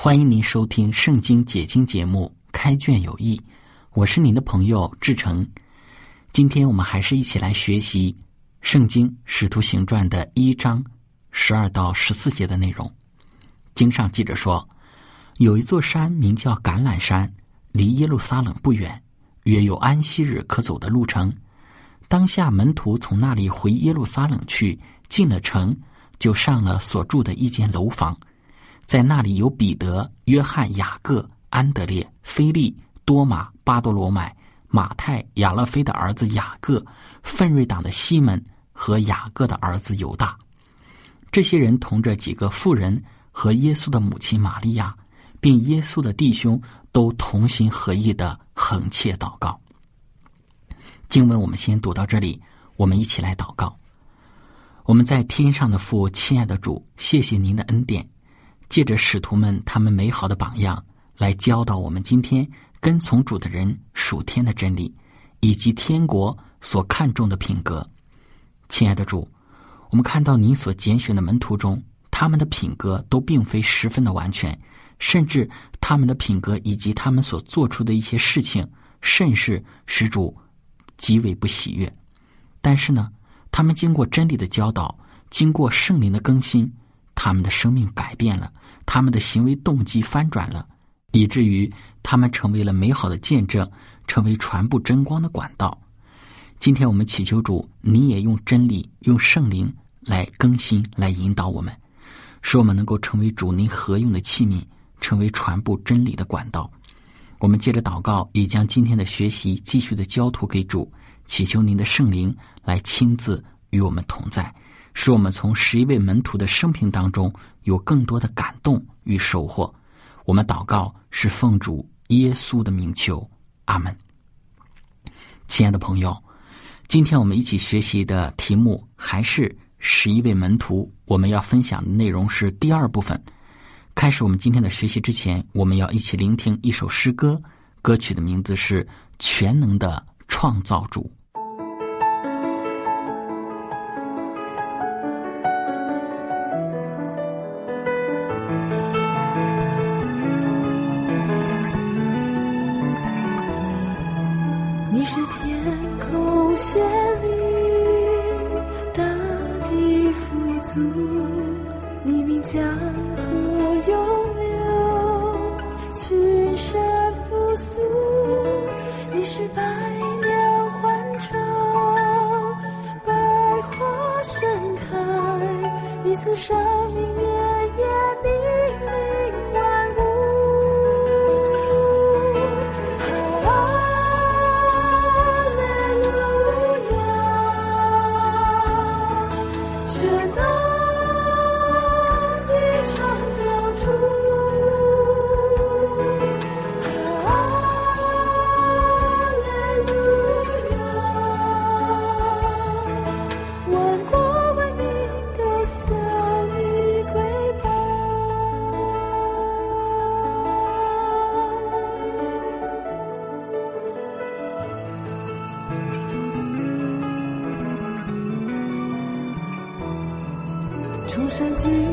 欢迎您收听《圣经解经》节目《开卷有益》，我是您的朋友志成。今天我们还是一起来学习《圣经·使徒行传》的一章十二到十四节的内容。经上记着说，有一座山名叫橄榄山，离耶路撒冷不远，约有安息日可走的路程。当下门徒从那里回耶路撒冷去，进了城，就上了所住的一间楼房。在那里有彼得、约翰、雅各、安德烈、菲利、多马、巴多罗买、马太、亚勒菲的儿子雅各、奋锐党的西门和雅各的儿子犹大。这些人同着几个妇人和耶稣的母亲玛利亚，并耶稣的弟兄，都同心合意的横切祷告。经文我们先读到这里，我们一起来祷告。我们在天上的父，亲爱的主，谢谢您的恩典。借着使徒们他们美好的榜样，来教导我们今天跟从主的人属天的真理，以及天国所看重的品格。亲爱的主，我们看到您所拣选的门徒中，他们的品格都并非十分的完全，甚至他们的品格以及他们所做出的一些事情，甚是使主极为不喜悦。但是呢，他们经过真理的教导，经过圣灵的更新。他们的生命改变了，他们的行为动机翻转了，以至于他们成为了美好的见证，成为传播真光的管道。今天我们祈求主，你也用真理、用圣灵来更新、来引导我们，使我们能够成为主您合用的器皿，成为传播真理的管道。我们接着祷告，也将今天的学习继续的交托给主，祈求您的圣灵来亲自与我们同在。使我们从十一位门徒的生平当中有更多的感动与收获。我们祷告是奉主耶稣的名求，阿门。亲爱的朋友，今天我们一起学习的题目还是十一位门徒。我们要分享的内容是第二部分。开始我们今天的学习之前，我们要一起聆听一首诗歌，歌曲的名字是《全能的创造主》。你是天空绚丽大地富足你名家河有山青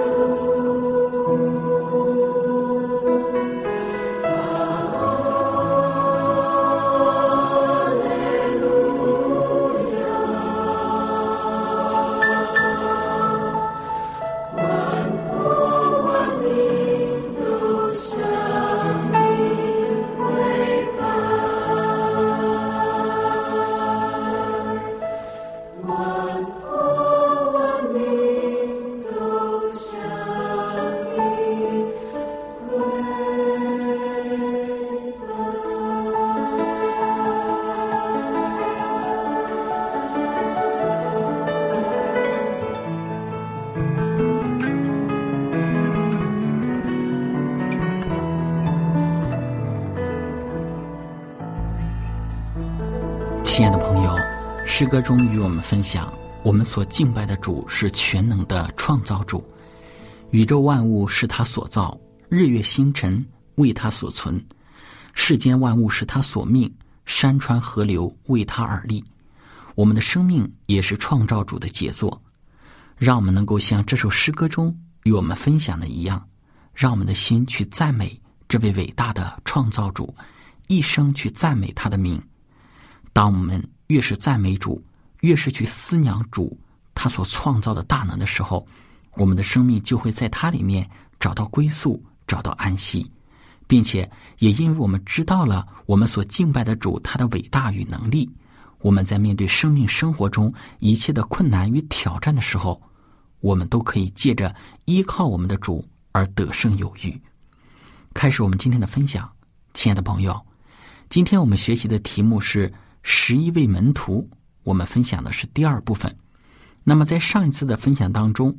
Deus. 亲爱的朋友，诗歌中与我们分享，我们所敬拜的主是全能的创造主，宇宙万物是他所造，日月星辰为他所存，世间万物是他所命，山川河流为他而立。我们的生命也是创造主的杰作，让我们能够像这首诗歌中与我们分享的一样，让我们的心去赞美这位伟大的创造主，一生去赞美他的名。当我们越是赞美主，越是去思量主他所创造的大能的时候，我们的生命就会在他里面找到归宿，找到安息，并且也因为我们知道了我们所敬拜的主他的伟大与能力，我们在面对生命生活中一切的困难与挑战的时候，我们都可以借着依靠我们的主而得胜有余。开始我们今天的分享，亲爱的朋友，今天我们学习的题目是。十一位门徒，我们分享的是第二部分。那么，在上一次的分享当中，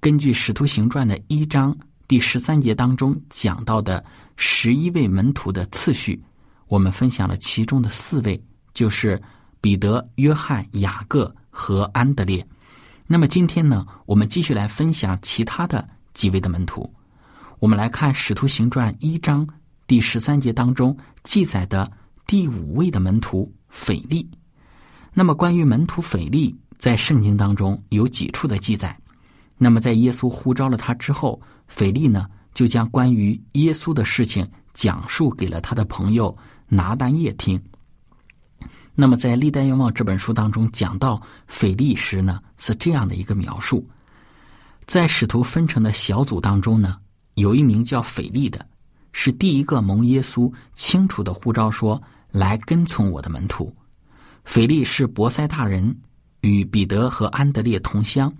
根据《使徒行传》的一章第十三节当中讲到的十一位门徒的次序，我们分享了其中的四位，就是彼得、约翰、雅各和安德烈。那么今天呢，我们继续来分享其他的几位的门徒。我们来看《使徒行传》一章第十三节当中记载的第五位的门徒。腓力，那么关于门徒腓力，在圣经当中有几处的记载。那么在耶稣呼召了他之后，腓力呢就将关于耶稣的事情讲述给了他的朋友拿丹叶听。那么在《历代愿望》这本书当中讲到腓力时呢，是这样的一个描述：在使徒分成的小组当中呢，有一名叫腓力的，是第一个蒙耶稣清楚的呼召说：“来跟从我的门徒。”腓力是博塞大人，与彼得和安德烈同乡。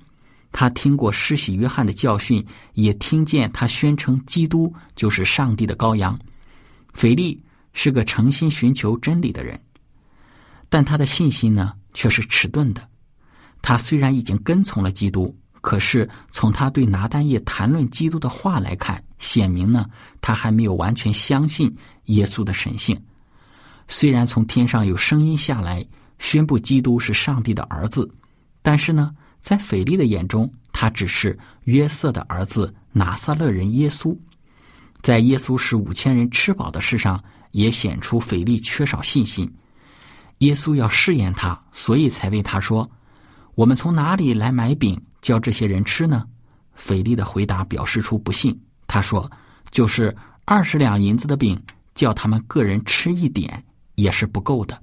他听过施洗约翰的教训，也听见他宣称基督就是上帝的羔羊。腓力是个诚心寻求真理的人，但他的信心呢，却是迟钝的。他虽然已经跟从了基督。可是，从他对拿丹叶谈论基督的话来看，显明呢，他还没有完全相信耶稣的神性。虽然从天上有声音下来宣布基督是上帝的儿子，但是呢，在腓力的眼中，他只是约瑟的儿子拿撒勒人耶稣。在耶稣使五千人吃饱的事上，也显出腓力缺少信心。耶稣要试验他，所以才为他说：“我们从哪里来买饼？”叫这些人吃呢？腓力的回答表示出不信。他说：“就是二十两银子的饼，叫他们个人吃一点也是不够的。”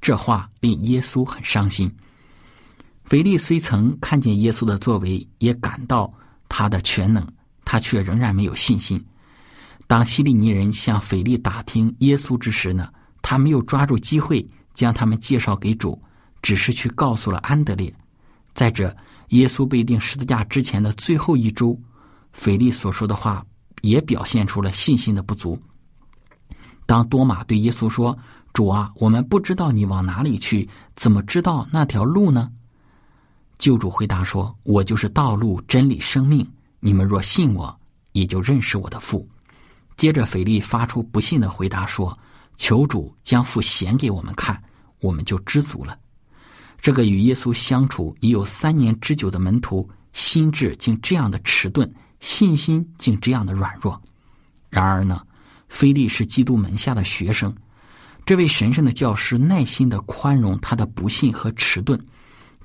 这话令耶稣很伤心。腓力虽曾看见耶稣的作为，也感到他的全能，他却仍然没有信心。当希利尼人向腓力打听耶稣之时呢，他没有抓住机会将他们介绍给主，只是去告诉了安德烈。再者，耶稣被钉十字架之前的最后一周，腓力所说的话也表现出了信心的不足。当多马对耶稣说：“主啊，我们不知道你往哪里去，怎么知道那条路呢？”救主回答说：“我就是道路、真理、生命。你们若信我，也就认识我的父。”接着，腓力发出不信的回答说：“求主将父显给我们看，我们就知足了。”这个与耶稣相处已有三年之久的门徒，心智竟这样的迟钝，信心竟这样的软弱。然而呢，菲利是基督门下的学生，这位神圣的教师耐心的宽容他的不信和迟钝，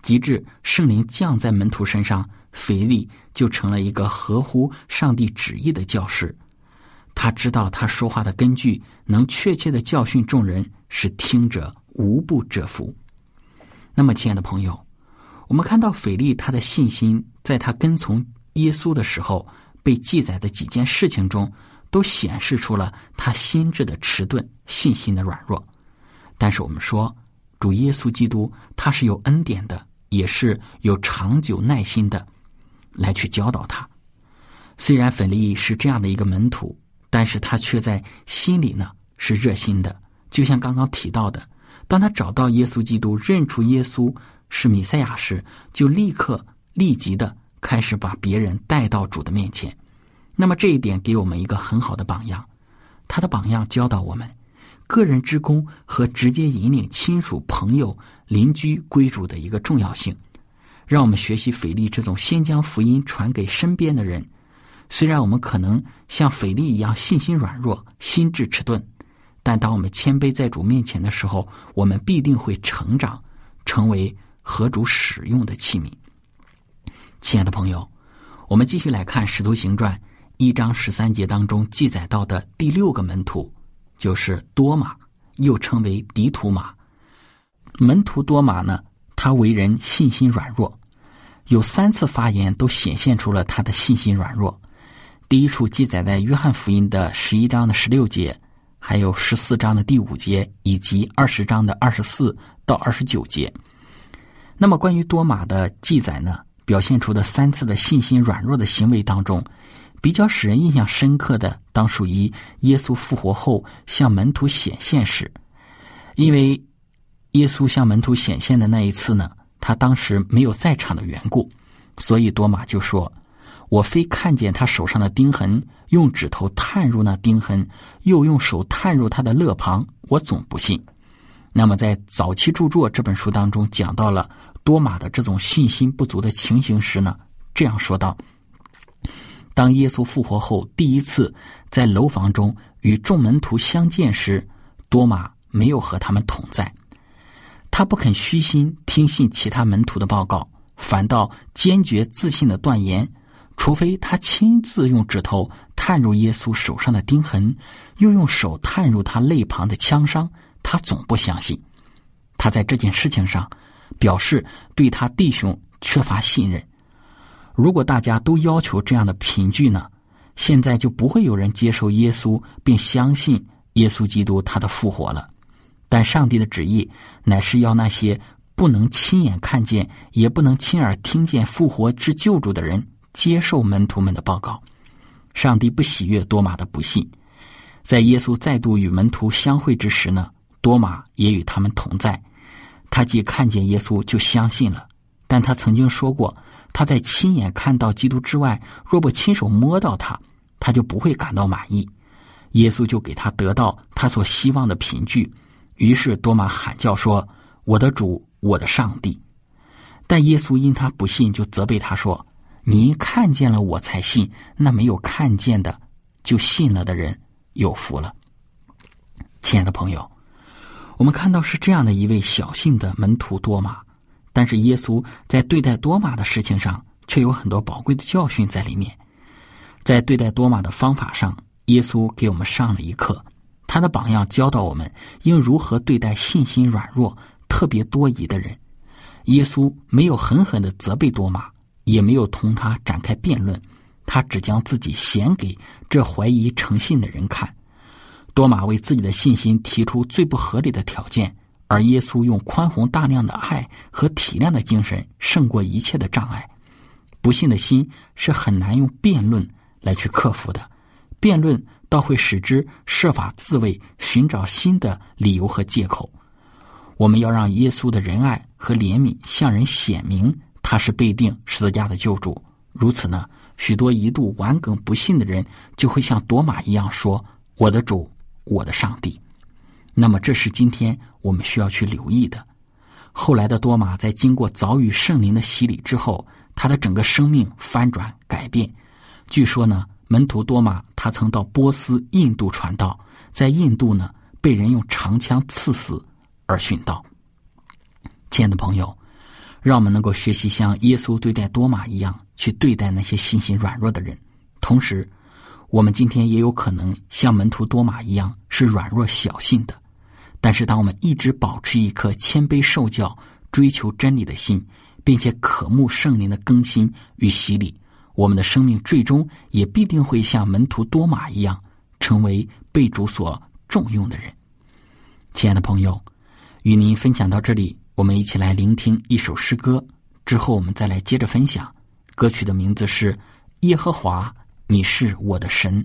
及至圣灵降在门徒身上，腓力就成了一个合乎上帝旨意的教师。他知道他说话的根据，能确切的教训众人，使听者无不折服。那么，亲爱的朋友，我们看到腓力他的信心，在他跟从耶稣的时候被记载的几件事情中，都显示出了他心智的迟钝、信心的软弱。但是，我们说主耶稣基督他是有恩典的，也是有长久耐心的，来去教导他。虽然腓利是这样的一个门徒，但是他却在心里呢是热心的，就像刚刚提到的。当他找到耶稣基督，认出耶稣是弥赛亚时，就立刻立即的开始把别人带到主的面前。那么这一点给我们一个很好的榜样。他的榜样教导我们，个人之功和直接引领亲属、朋友、邻居归主的一个重要性。让我们学习腓力这种先将福音传给身边的人。虽然我们可能像腓力一样信心软弱、心智迟钝。但当我们谦卑在主面前的时候，我们必定会成长，成为合主使用的器皿。亲爱的朋友，我们继续来看《使徒行传》一章十三节当中记载到的第六个门徒，就是多马，又称为迪图马。门徒多马呢，他为人信心软弱，有三次发言都显现出了他的信心软弱。第一处记载在约翰福音的十一章的十六节。还有十四章的第五节，以及二十章的二十四到二十九节。那么，关于多马的记载呢？表现出的三次的信心软弱的行为当中，比较使人印象深刻的，当属于耶稣复活后向门徒显现时。因为耶稣向门徒显现的那一次呢，他当时没有在场的缘故，所以多马就说。我非看见他手上的钉痕，用指头探入那钉痕，又用手探入他的肋旁，我总不信。那么，在早期著作这本书当中，讲到了多马的这种信心不足的情形时呢，这样说道：当耶稣复活后，第一次在楼房中与众门徒相见时，多马没有和他们同在，他不肯虚心听信其他门徒的报告，反倒坚决自信的断言。除非他亲自用指头探入耶稣手上的钉痕，又用手探入他肋旁的枪伤，他总不相信。他在这件事情上表示对他弟兄缺乏信任。如果大家都要求这样的凭据呢？现在就不会有人接受耶稣并相信耶稣基督他的复活了。但上帝的旨意乃是要那些不能亲眼看见，也不能亲耳听见复活之救主的人接受门徒们的报告。上帝不喜悦多马的不信。在耶稣再度与门徒相会之时呢，多马也与他们同在。他既看见耶稣，就相信了。但他曾经说过，他在亲眼看到基督之外，若不亲手摸到他，他就不会感到满意。耶稣就给他得到他所希望的凭据。于是多马喊叫说：“我的主，我的上帝！”但耶稣因他不信，就责备他说：“你看见了我才信，那没有看见的就信了的人有福了。”亲爱的朋友，我们看到是这样的一位小信的门徒多马。但是耶稣在对待多马的事情上，却有很多宝贵的教训在里面。在对待多马的方法上，耶稣给我们上了一课。他的榜样教导我们应如何对待信心软弱、特别多疑的人。耶稣没有狠狠的责备多马，也没有同他展开辩论，他只将自己显给这怀疑诚信的人看。多马为自己的信心提出最不合理的条件。而耶稣用宽宏大量的爱和体谅的精神胜过一切的障碍。不信的心是很难用辩论来去克服的，辩论倒会使之设法自卫，寻找新的理由和借口。我们要让耶稣的仁爱和怜悯向人显明，他是被定十字架的救主。如此呢，许多一度顽梗不信的人就会像多马一样说：“我的主，我的上帝。”那么，这是今天我们需要去留意的。后来的多马在经过早与圣灵的洗礼之后，他的整个生命翻转改变。据说呢，门徒多马他曾到波斯、印度传道，在印度呢被人用长枪刺死而殉道。亲爱的朋友，让我们能够学习像耶稣对待多马一样去对待那些信心软弱的人，同时，我们今天也有可能像门徒多马一样是软弱小信的。但是，当我们一直保持一颗谦卑受教、追求真理的心，并且渴慕圣灵的更新与洗礼，我们的生命最终也必定会像门徒多马一样，成为被主所重用的人。亲爱的朋友，与您分享到这里，我们一起来聆听一首诗歌，之后我们再来接着分享。歌曲的名字是《耶和华，你是我的神》。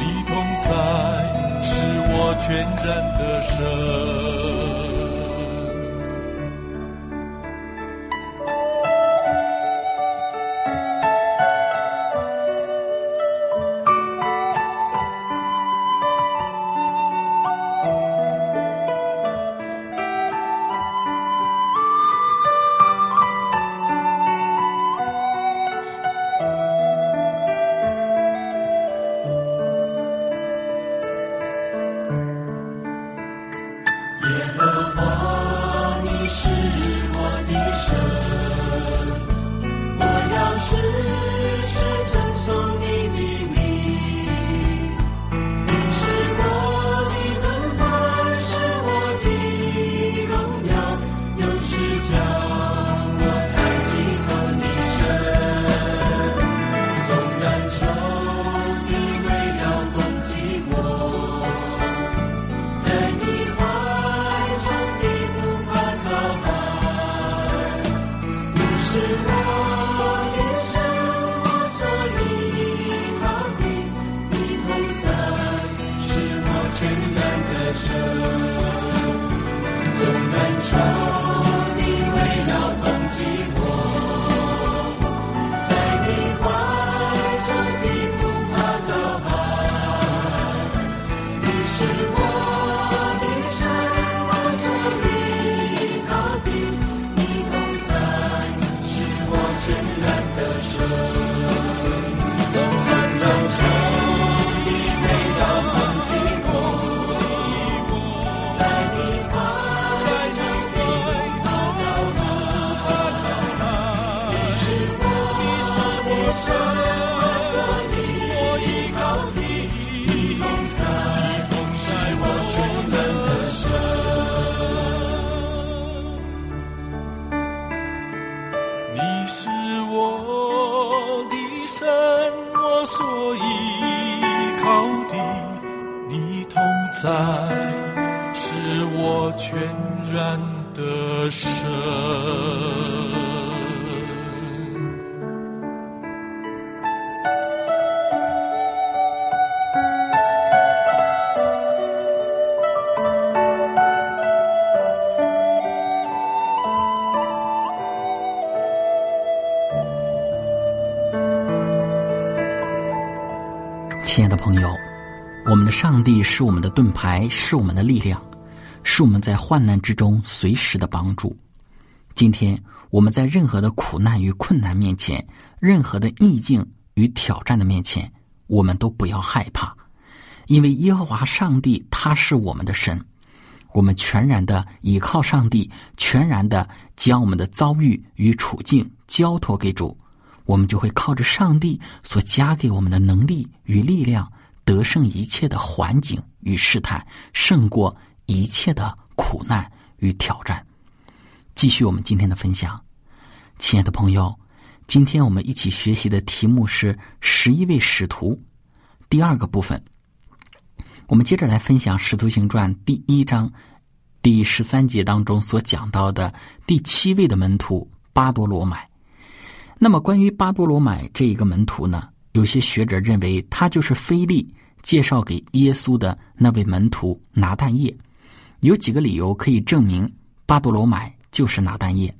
你同在是我全然的身亲爱的朋友，我们的上帝是我们的盾牌，是我们的力量，是我们在患难之中随时的帮助。今天我们在任何的苦难与困难面前，任何的逆境与挑战的面前，我们都不要害怕，因为耶和华上帝他是我们的神。我们全然的倚靠上帝，全然的将我们的遭遇与处境交托给主。我们就会靠着上帝所加给我们的能力与力量，得胜一切的环境与试探，胜过一切的苦难与挑战。继续我们今天的分享，亲爱的朋友，今天我们一起学习的题目是十一位使徒第二个部分。我们接着来分享《使徒行传》第一章第十三节当中所讲到的第七位的门徒巴多罗买。那么，关于巴多罗买这一个门徒呢？有些学者认为他就是菲利介绍给耶稣的那位门徒拿但业。有几个理由可以证明巴多罗买就是拿但业。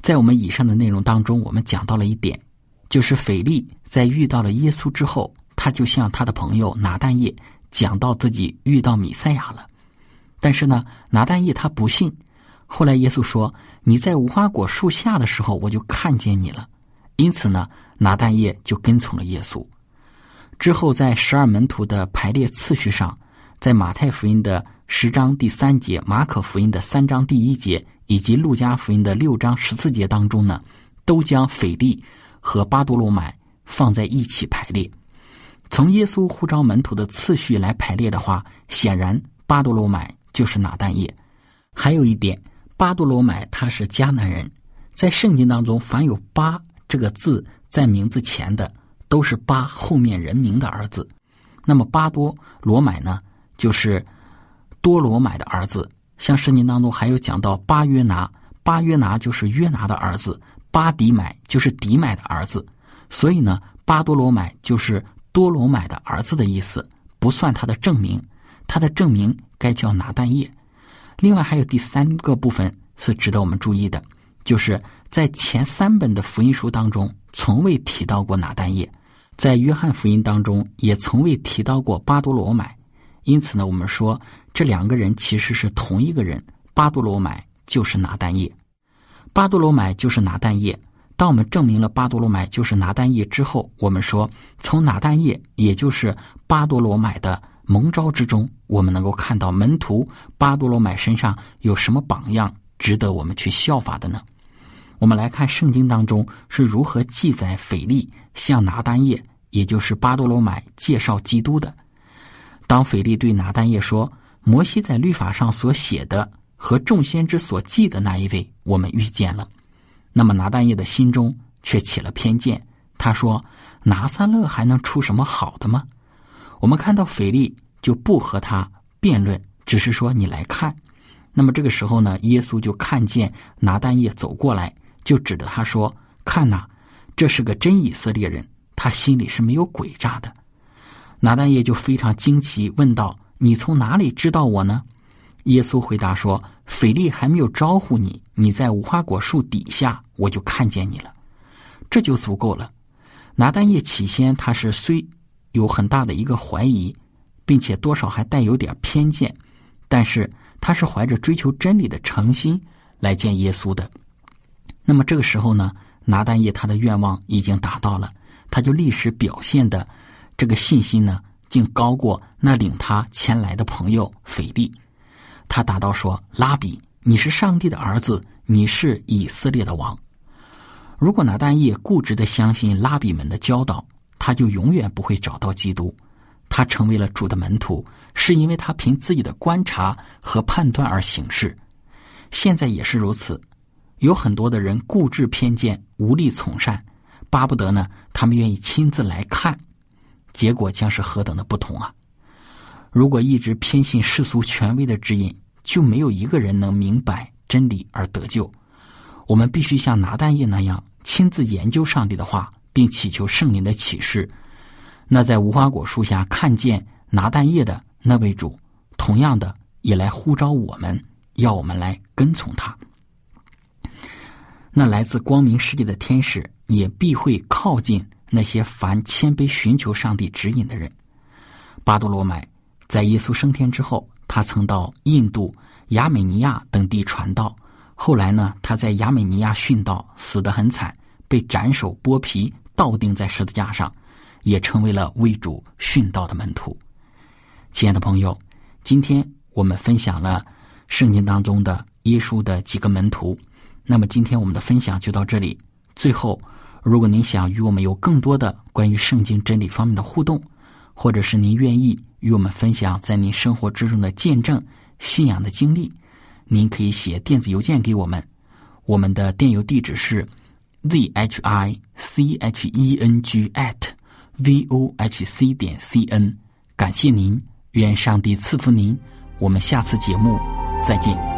在我们以上的内容当中，我们讲到了一点，就是腓力在遇到了耶稣之后，他就向他的朋友拿但业讲到自己遇到米赛亚了。但是呢，拿但业他不信。后来耶稣说。你在无花果树下的时候，我就看见你了。因此呢，拿但业就跟从了耶稣。之后，在十二门徒的排列次序上，在马太福音的十章第三节、马可福音的三章第一节以及路加福音的六章十四节当中呢，都将腓力和巴多罗买放在一起排列。从耶稣呼召门徒的次序来排列的话，显然巴多罗买就是拿但业。还有一点。巴多罗买他是迦南人，在圣经当中，凡有“巴”这个字在名字前的，都是巴后面人名的儿子。那么巴多罗买呢，就是多罗买的儿子。像圣经当中还有讲到巴约拿，巴约拿就是约拿的儿子，巴迪买就是迪买的儿子。所以呢，巴多罗买就是多罗买的儿子的意思，不算他的正名，他的正名该叫拿但业。另外还有第三个部分是值得我们注意的，就是在前三本的福音书当中，从未提到过拿但业，在约翰福音当中也从未提到过巴多罗买，因此呢，我们说这两个人其实是同一个人，巴多罗买就是拿但业，巴多罗买就是拿但业。当我们证明了巴多罗买就是拿但业之后，我们说从拿但业，也就是巴多罗买的。蒙召之中，我们能够看到门徒巴多罗买身上有什么榜样值得我们去效法的呢？我们来看圣经当中是如何记载腓力向拿单业，也就是巴多罗买介绍基督的。当腓力对拿单业说：“摩西在律法上所写的和众先知所记的那一位，我们遇见了。”那么拿单业的心中却起了偏见，他说：“拿撒勒还能出什么好的吗？”我们看到腓力就不和他辩论，只是说你来看。那么这个时候呢，耶稣就看见拿丹叶走过来，就指着他说：“看呐，这是个真以色列人，他心里是没有诡诈的。”拿丹叶就非常惊奇，问道：“你从哪里知道我呢？”耶稣回答说：“腓力还没有招呼你，你在无花果树底下，我就看见你了，这就足够了。”拿丹叶起先他是虽。有很大的一个怀疑，并且多少还带有点偏见，但是他是怀着追求真理的诚心来见耶稣的。那么这个时候呢，拿单业他的愿望已经达到了，他就立时表现的这个信心呢，竟高过那领他前来的朋友腓力。他答道说：“拉比，你是上帝的儿子，你是以色列的王。”如果拿单业固执的相信拉比们的教导。他就永远不会找到基督。他成为了主的门徒，是因为他凭自己的观察和判断而行事。现在也是如此。有很多的人固执偏见，无力从善，巴不得呢，他们愿意亲自来看，结果将是何等的不同啊！如果一直偏信世俗权威的指引，就没有一个人能明白真理而得救。我们必须像拿但业那样亲自研究上帝的话，并祈求圣灵的启示。那在无花果树下看见拿蛋液的那位主，同样的也来呼召我们，要我们来跟从他。那来自光明世界的天使也必会靠近那些凡谦卑寻求上帝指引的人。巴多罗买在耶稣升天之后，他曾到印度、亚美尼亚等地传道。后来呢，他在亚美尼亚殉道，死得很惨，被斩首剥皮，倒钉在十字架上，也成为了为主殉道的门徒。亲爱的朋友，今天我们分享了圣经当中的耶稣的几个门徒。那么今天我们的分享就到这里。最后，如果您想与我们有更多的关于圣经真理方面的互动，或者是您愿意与我们分享在您生活之中的见证、信仰的经历，您可以写电子邮件给我们。我们的电邮地址是 z h i c h e n g at v o h c 点 c n。感谢您，愿上帝赐福您。我们下次节目再见。